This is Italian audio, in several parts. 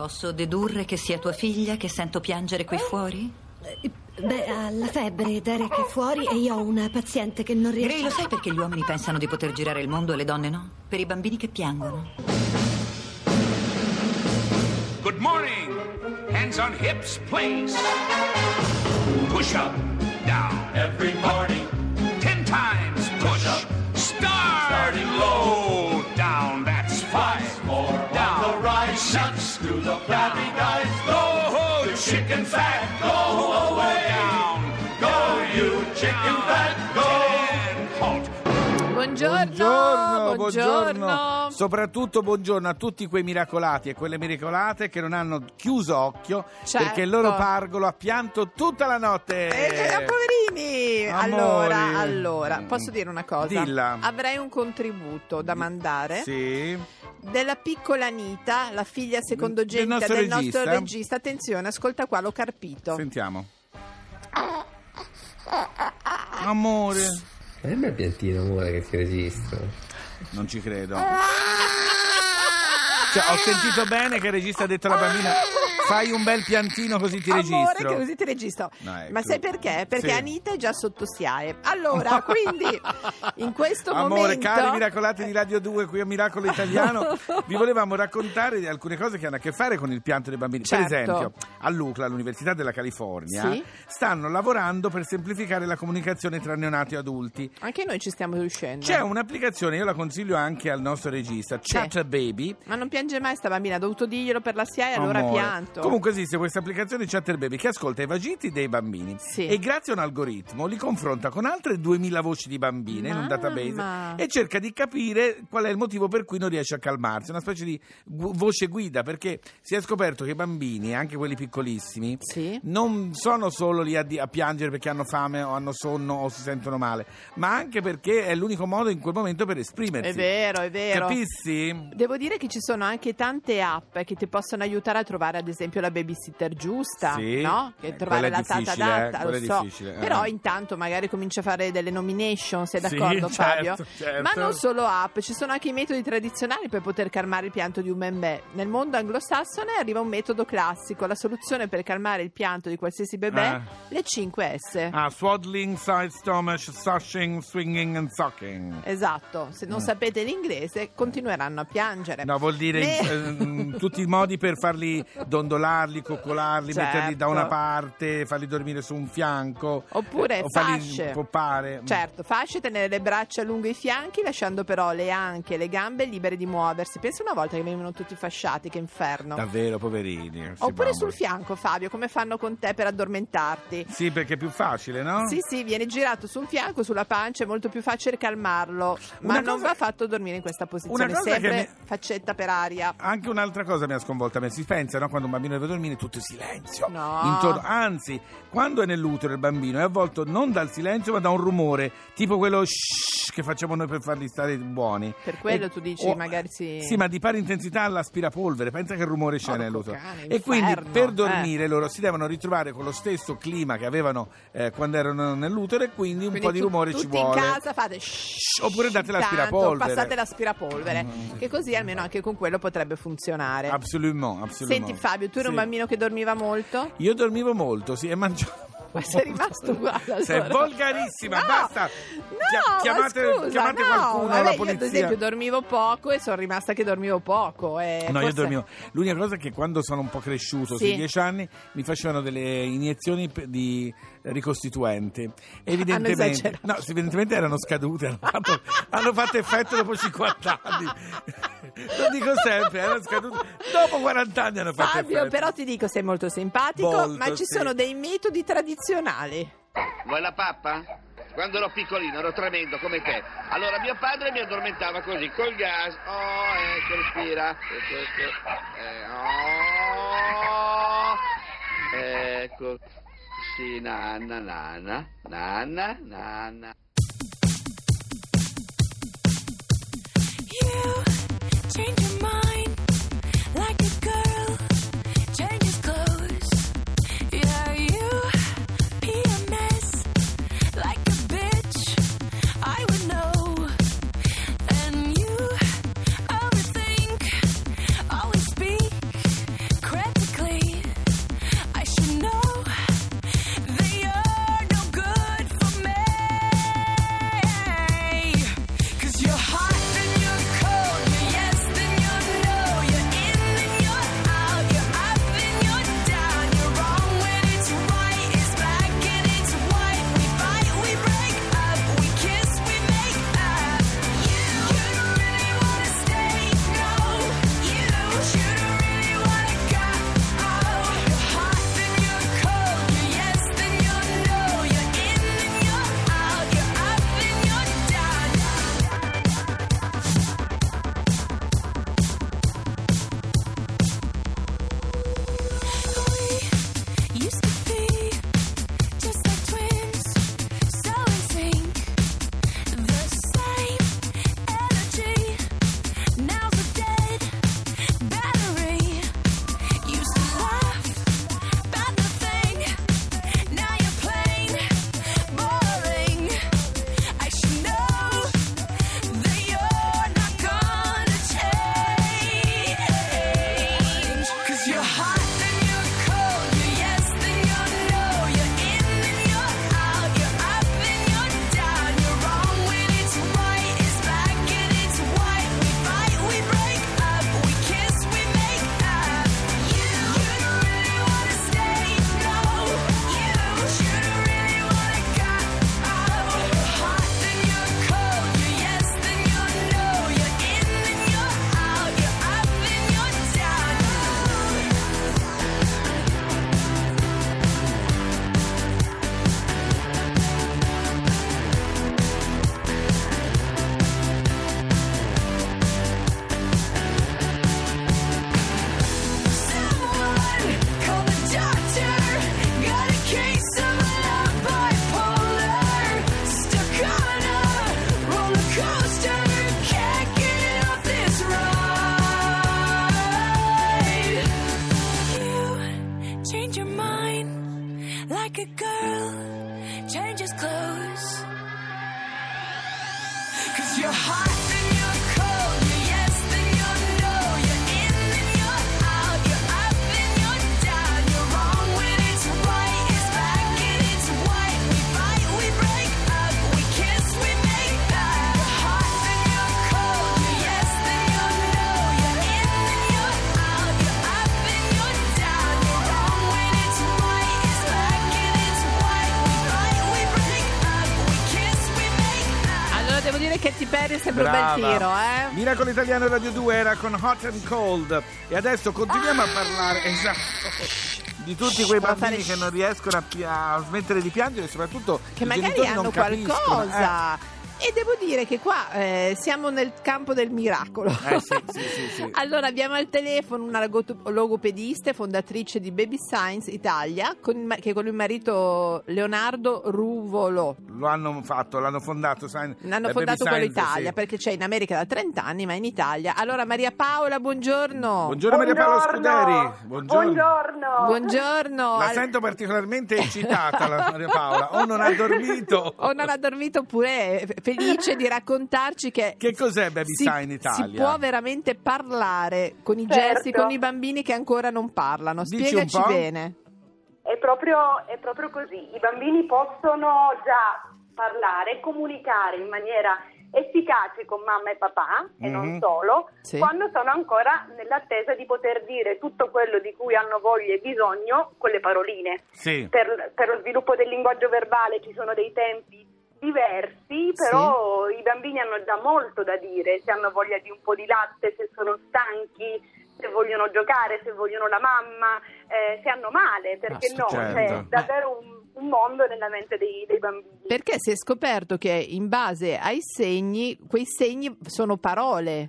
Posso dedurre che sia tua figlia che sento piangere qui fuori? Eh, Beh, ha la febbre, Derek è fuori e io ho una paziente che non Gray, riesce... lo sai perché gli uomini pensano di poter girare il mondo e le donne no? Per i bambini che piangono. Good morning. Hands on hips, please. Push up, down. Every morning. Ten times push. up. Start. Starting low. Down. That's five. more rise. Six. To the flabby guys. Go, you chicken fat. Go away. Go, you chicken fat. Go. Buongiorno, Buongiorno, buongiorno. buongiorno. Soprattutto buongiorno a tutti quei miracolati e quelle miracolate che non hanno chiuso occhio Certo. perché il loro pargolo ha pianto tutta la notte. Eh, poverini! Amori. Allora, allora, posso dire una cosa? Dilla. Avrei un contributo da mandare Sì. della piccola Anita, la figlia secondogenita Del nostro del nostro regista. regista. Attenzione, ascolta qua, l'ho carpito. Sentiamo. Amore, È il mio piantino, amore, che ti registro. non ci credo. Cioè, ho sentito bene che il regista ha detto alla bambina fai un bel piantino così ti Amore, registro. che così ti registro. No. Ma sai perché? Perché Sì. Anita è già sotto SIAE. Allora, quindi, in questo Amore, momento... cari miracolati di Radio 2, qui a Miracolo Italiano, vi volevamo raccontare di alcune cose che hanno a che fare con il pianto dei bambini. Certo. Per esempio, all'UCLA, all'Università della California, Sì. stanno lavorando per semplificare la comunicazione tra neonati e adulti. Anche noi ci stiamo riuscendo. C'è un'applicazione, io la consiglio anche al nostro regista, Chatter Baby. Ma non piange mai sta bambina, ha dovuto dirglielo per la SIAE, allora Amore. pianto. Comunque esiste questa applicazione Chatter Baby che ascolta i vagiti dei bambini Sì. e grazie a un algoritmo li confronta con altre 2000 voci di bambine in un Mamma. database e cerca di capire qual è il motivo per cui non riesce a calmarsi, una specie di gu- voce guida perché si è scoperto che i bambini, anche quelli piccolissimi, Sì. non sono solo lì a, di- a piangere perché hanno fame o hanno sonno o si sentono male, ma anche perché è l'unico modo in quel momento per esprimersi. È vero, è vero. Capissi? Devo dire che ci sono anche tante app che ti possono aiutare a trovare, ad esempio, la babysitter giusta, Sì. no? Che Eh, è la tata eh, adatta, quella lo so. eh. Però intanto magari comincia a fare delle nomination, sei Sì, d'accordo certo, Fabio? certo. Ma non solo app, ci sono anche i metodi tradizionali per poter calmare il pianto di un bebè. Nel mondo anglosassone arriva un metodo classico, la soluzione per calmare il pianto di qualsiasi bebè, Ah. le 5 S. Ah, swaddling, side stomach, sushing, swinging and sucking. Esatto, se non sapete l'inglese continueranno a piangere. Mm. No, vuol dire Ne- ehm, tutti i modi per farli dondolarli, coccolarli, Certo. metterli da una parte, farli dormire su un fianco. Oppure eh, o farli fasce. poppare. Certo, fasce, tenere le braccia lungo i fianchi, lasciando però le anche le gambe libere di muoversi. Pensa una volta che venivano tutti fasciati, che inferno. Davvero, poverini. Oppure sul fianco, Fabio, come fanno con te per addormentarti? Sì, perché è più facile, no? Sì, sì, viene girato sul fianco, sulla pancia, è molto più facile calmarlo. Ma Una non cosa- va fatto dormire in questa posizione, Una cosa sempre mi- faccetta per aria. Anche un'altra cosa mi ha sconvolta me. Si pensa, no? Quando un bambino deve dormire, tutto è silenzio. No. Intorno- Anzi, quando è nell'utero il bambino è avvolto non dal silenzio, ma da un rumore, tipo quello shhh che facciamo noi per farli stare buoni. Per quello E- tu dici, o- magari si... Sì, ma di pari intensità all'aspirapolvere. Pensa che rumore c'è Porco nell'utero. cane, e quindi per eh. dormire loro si devono ritrovare con lo stesso clima che avevano eh, quando erano nell'utero e quindi un Quindi po' di tu- rumore ci vuole. in casa fate shhh, oppure date l'aspirapolvere. Passate l'aspirapolvere, che così almeno anche con quello potrebbe funzionare. Absolument, absolument. Senti Fabio, tu eri un Sì. bambino che dormiva molto? Io dormivo molto, sì, e mangiavo. Ma sei rimasto uguale Sei volgarissima, No, basta. No, Chia- ma chiamate, scusa, chiamate no. qualcuno, Vabbè, Io ad esempio dormivo poco e sono rimasta che dormivo poco. E No, io forse- dormivo. L'unica cosa è che quando sono un po' cresciuto, Sì. sui dieci anni, mi facevano delle iniezioni di ricostituente. Evidentemente, no, evidentemente erano scadute, hanno fatto, hanno fatto effetto dopo 50 anni. Lo dico sempre, erano scadute. Dopo 40 anni hanno fatto Fabio, effetto. però ti dico, sei molto simpatico, Molto, ma ci sì. sono dei metodi tradizionali. Vuoi la pappa? Quando ero piccolino ero tremendo come te. Allora mio padre mi addormentava così, col gas. Oh, ecco, respira. Ecco. Eh, oh. Ecco. Sì, nanna, nanna, nanna, nanna. Sempre Brava. un bel tiro, eh? Miracolo Italiano Radio 2 era con Hot and Cold e adesso continuiamo a parlare esatto, di tutti quei bambini che non riescono a, pi- a smettere di piangere e soprattutto Che magari hanno non capiscono. E devo dire che qua eh, siamo nel campo del miracolo. Eh, sì, sì, sì, sì. Allora abbiamo al telefono una logo- logopedista e fondatrice di Baby Science Italia, con che con il marito Leonardo Ruvolo. Lo hanno fatto, l'hanno fondato, sai, Hanno la fondato Baby quello Italia sì. perché c'è in America da 30 anni, ma in Italia. Allora Maria Paola, buongiorno. Buongiorno Maria Paola. Scuderi. Buongiorno. Buongiorno. Buongiorno. La Al- sento particolarmente eccitata la Maria Paola, o non ha dormito. O non ha dormito oppure è felice di raccontarci che Che cos'è Baby si, Sign Italia? si può veramente parlare con i Certo. gesti, con i bambini che ancora non parlano. Dici Spiegaci bene. È proprio, è proprio così. I bambini possono già parlare, comunicare in maniera efficace con mamma e papà, e Mhm. non solo, Sì. quando sono ancora nell'attesa di poter dire tutto quello di cui hanno voglia e bisogno con le paroline. Sì. Per, per lo sviluppo del linguaggio verbale ci sono dei tempi diversi, però i bambini hanno già molto da dire, se hanno voglia di un po' di latte, se sono stanchi, se vogliono giocare, se vogliono la mamma, eh, se hanno male, perché no? certo. C'è davvero un, un mondo nella mente dei, dei bambini. Perché si è scoperto che in base ai segni, quei segni sono parole.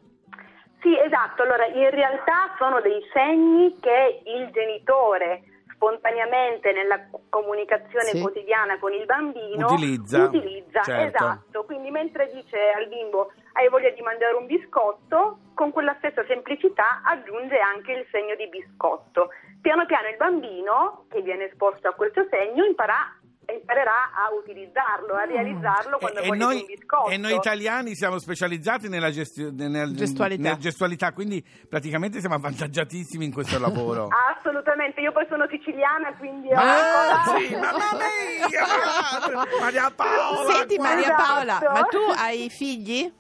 Sì, esatto. Allora, in realtà sono dei segni che il genitore spontaneamente nella comunicazione Sì. quotidiana con il bambino Utilizza, utilizza, certo. esatto. Quindi mentre dice al bimbo hai voglia di mangiare un biscotto, con quella stessa semplicità aggiunge anche il segno di biscotto. Piano piano il bambino che viene esposto a questo segno impara- imparerà a utilizzarlo, a realizzarlo quando E, e voglia di un noi, biscotto. e noi italiani siamo specializzati nella gestio- nel- Gestualità. nella gestualità, quindi praticamente siamo avvantaggiatissimi in questo lavoro. Assolutamente, io poi sono siciliana, quindi ho Ma ancora- sì, mamma mia! Maria Paola! Senti. Maria Esatto. Paola, ma tu hai figli?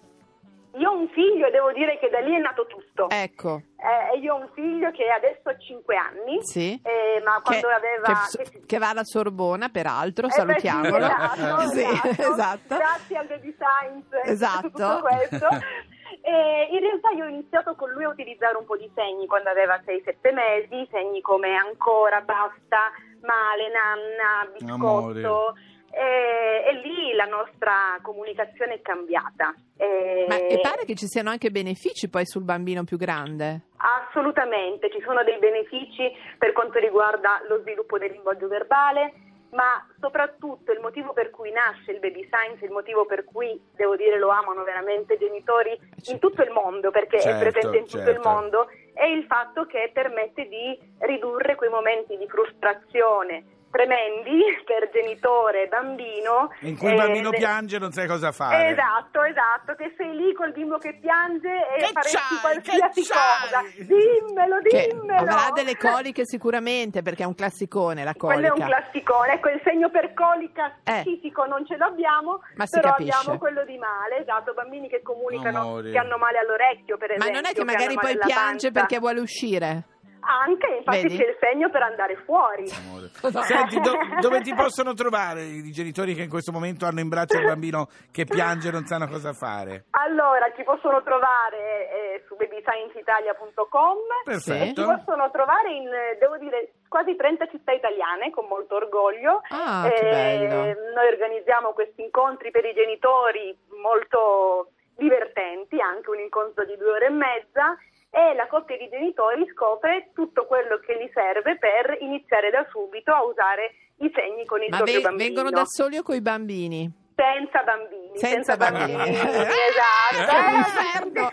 Io ho un figlio e devo dire che da lì è nato tutto. Ecco, Eh, io ho un figlio che adesso ha 5 anni, sì. eh, ma quando che, aveva... che- che- che va alla Sorbona, peraltro, Eh beh, salutiamolo. sì, esatto, Sì, esatto. esatto. Grazie al Baby Science Esatto. tutto questo. E in realtà io ho iniziato con lui a utilizzare un po' di segni quando aveva 6-7 mesi, segni come ancora, basta, male, nanna, biscotto. E, e lì la nostra comunicazione è cambiata. E- Ma e pare che ci siano anche benefici poi sul bambino più grande. Assolutamente, ci sono dei benefici per quanto riguarda lo sviluppo del linguaggio verbale, ma soprattutto il motivo per cui nasce il baby science, il motivo per cui, devo dire, lo amano veramente i genitori in tutto il mondo, perché Certo, è presente in tutto il certo. mondo, è il fatto che permette di ridurre quei momenti di frustrazione tremendi per genitore e bambino. In cui il eh, bambino de- piange e non sai cosa fare. Esatto, esatto, che sei lì col bimbo che piange e Che faresti qualsiasi Che cosa. Dimmelo, Che dimmelo. avrà delle coliche sicuramente perché è un classicone la Quello è colica. un classicone, ecco il segno per colica Eh. specifico non ce l'abbiamo, Ma si però capisce. abbiamo quello di male, esatto, bambini che comunicano Amore. che hanno male all'orecchio per Ma esempio. non è che magari male poi piange pancia. perché vuole uscire. Anche, infatti Vedi? c'è il segno per andare fuori. Amore. Senti, do- dove ti possono trovare i genitori che in questo momento hanno in braccio il bambino che piange e non sanno cosa fare? Allora, ci possono trovare eh, su babyscienceitalia.com e ci Perfetto. possono trovare in, eh, devo dire, quasi 30 città italiane con molto orgoglio. Ah, che Eh, bello. Noi organizziamo questi incontri per i genitori molto divertenti, anche un incontro di due ore e mezza e la coppia di genitori scopre tutto quello che gli serve per iniziare da subito a usare i segni con il Ma proprio ve- bambino. vengono da soli o coi bambini? Senza bambini. Senza bambini. esatto. Che inferno.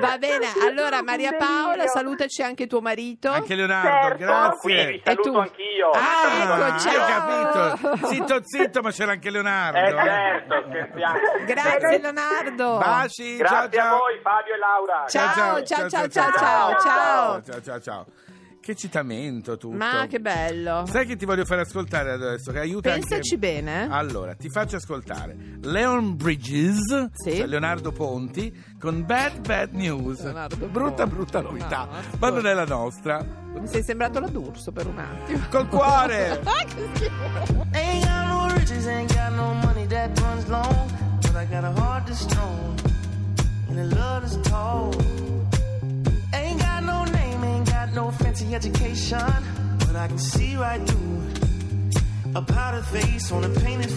Va bene, allora Maria Paola, salutaci anche tuo marito. Anche Leonardo, Certo. grazie. Saluto tu? anch'io. Ah, ecco, hai ciao. capito? Zitto, zitto, ma c'era anche Leonardo. Eh eh. certo, scherziamo. Grazie Leonardo. Baci, Grazie ciao, ciao. a voi Fabio e Laura. Ciao, ciao, ciao, ciao, ciao, ciao. ciao, ciao, ciao, ciao. Che citamento tutto. Ma che bello. Sai che ti voglio fare ascoltare adesso? Che aiuta Pensaci anche... bene. Allora, ti faccio ascoltare Leon Bridges, Sì. cioè Leonardo Ponti, con Bad Bad News. Leonardo brutta, Ponti. brutta novità. No, ma non è la nostra. Mi sei sembrato la D'Urso per un attimo. Col cuore! Ah, che schifo. Ain't got no riches, ain't got no money that runs long. But I got a heart that's strong and a love that's tall. Got no fancy education. But I can see right through a powdered face on a painted